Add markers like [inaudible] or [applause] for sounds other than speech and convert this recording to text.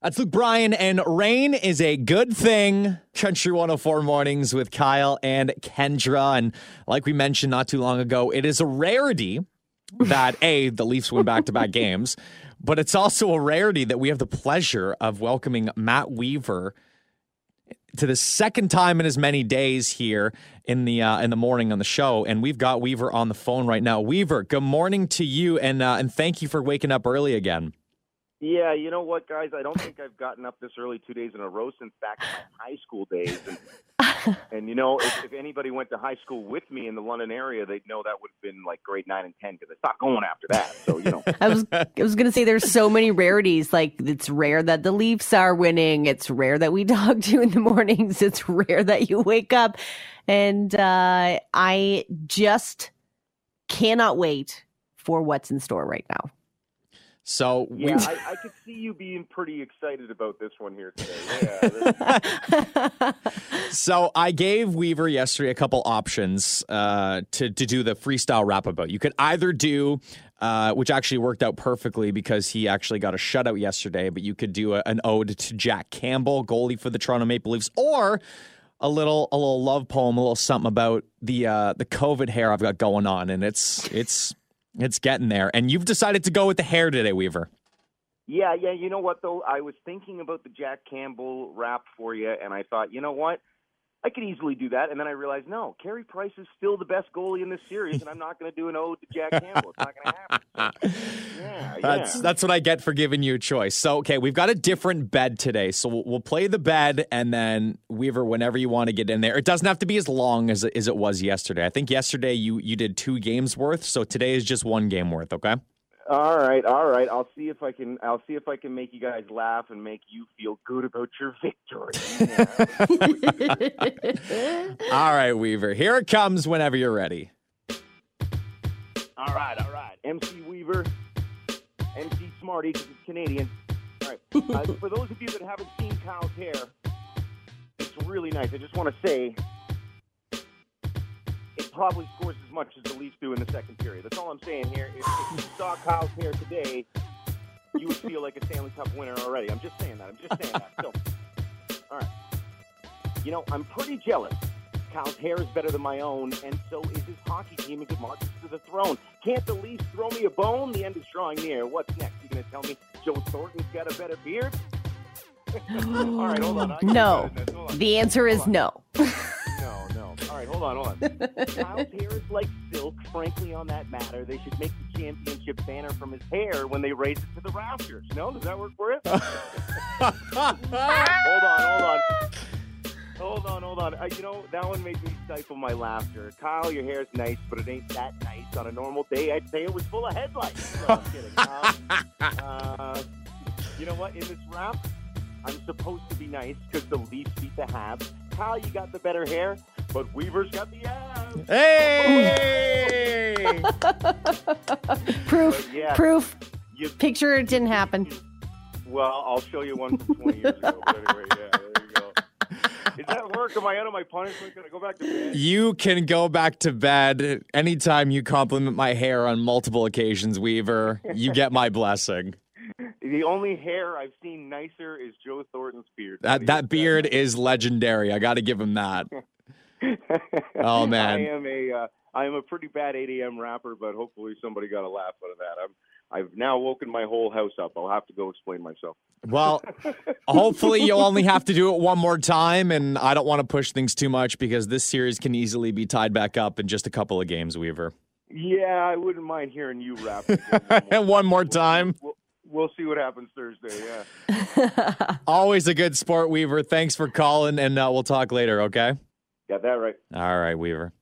That's Luke Bryan, and rain is a good thing. Country 104 mornings with Kyle and Kendra. And like we mentioned not too long ago, it is a rarity that A, the Leafs win back to back games, but it's also a rarity that we have the pleasure of welcoming Matt Weaver to the second time in as many days here in the uh, in the morning on the show, and we've got Weaver on the phone right now. Weaver, good morning to you, and uh, and thank you for waking up early again. Yeah, you know what, guys? I don't think I've gotten up this early two days in a row since back in my high school days. And, [laughs] and you know, if, if anybody went to high school with me in the London area, they'd know that would have been like grade nine and ten because I stopped going after that. So you know, [laughs] I was I was gonna say there's so many rarities. Like it's rare that the Leafs are winning. It's rare that we talk to you in the mornings. It's rare that you wake up, and uh, I just cannot wait for what's in store right now. So we, yeah, I, I could see you being pretty excited about this one here today. Yeah, [laughs] so I gave Weaver yesterday a couple options uh, to to do the freestyle rap about. You could either do, uh, which actually worked out perfectly because he actually got a shutout yesterday. But you could do a, an ode to Jack Campbell, goalie for the Toronto Maple Leafs, or a little a little love poem, a little something about the uh, the COVID hair I've got going on, and it's it's it's getting there. And you've decided to go with the hair today, Weaver. yeah, yeah. You know what though? I was thinking about the Jack Campbell rap for you, and I thought, you know what? I could easily do that, and then I realized, no, Carey Price is still the best goalie in this series, and I'm not going to do an ode to Jack Campbell. It's not going to happen. So, [laughs] yeah, That's yeah. that's what I get for giving you a choice. So okay, we've got a different bed today, so we'll, we'll play the bed, and then Weaver, whenever you want to get in there, it doesn't have to be as long as it, as it was yesterday. I think yesterday you you did two games worth, so today is just one game worth. Okay. All right, all right. I'll see if I can. I'll see if I can make you guys laugh and make you feel good about your victory. [laughs] All right, Weaver. Here it comes. Whenever you're ready. all right, all right. MC Weaver, MC Smarty, because it's Canadian. All right. [laughs] Uh, for those of you that haven't seen Kyle's hair, it's really nice. I just want to say. It probably scores as much as the Leafs do in the second period. That's all I'm saying here. If, if you saw Kyle's hair today, you would feel like a Stanley Cup winner already. I'm just saying that. I'm just saying that. So, all right. You know, I'm pretty jealous. Kyle's hair is better than my own, and so is his hockey team and good marches to the throne. Can't the Leafs throw me a bone? The end is drawing near. What's next? You're gonna tell me Joe Thornton's got a better beard? [laughs] All right, hold on. No. Hold on. The answer is no. No, no. All right, [laughs] hold on, hold on. [laughs] Kyle's hair is like silk. Frankly, on that matter, they should make the championship banner from his hair when they raise it to the rafters. No, does that work for you? [laughs] hold on, hold on. Hold on, hold on. Uh, you know, that one made me stifle my laughter. Kyle, your hair's nice, but it ain't that nice. On a normal day, I'd say it was full of headlights. No, I'm kidding. Kyle, [laughs] uh, you know what? In this rap, I'm supposed to be nice because the Leafs beat the Habs. Kyle, you got the better hair, but Weaver's got the abs. Hey! [laughs] Proof. Yeah, Proof. you, Picture it didn't happen. well, I'll show you one from 20 years ago. But anyway, yeah, there you go. Is that work? Am I out of my punishment? Can I go back to bed? you can go back to bed anytime you compliment my hair on multiple occasions, Weaver. You get my blessing. [laughs] The only hair I've seen nicer is Joe Thornton's beard. That that beard is legendary. I got to give him that. [laughs] Oh, [laughs] man. I am a uh, I am a pretty bad 8 a.m. rapper, but hopefully somebody got a laugh out of that. I'm I've now woken my whole house up. I'll have to go explain myself. Well, [laughs] hopefully you'll only have to do it one more time, and I don't want to push things too much because this series can easily be tied back up in just a couple of games, Weaver. Yeah, I wouldn't mind hearing you rap. And [laughs] one more time. We'll, we'll see what happens Thursday. Yeah, Always a good sport, Weaver. Thanks for calling, and uh, we'll talk later, okay? Got that right. All right, Weaver.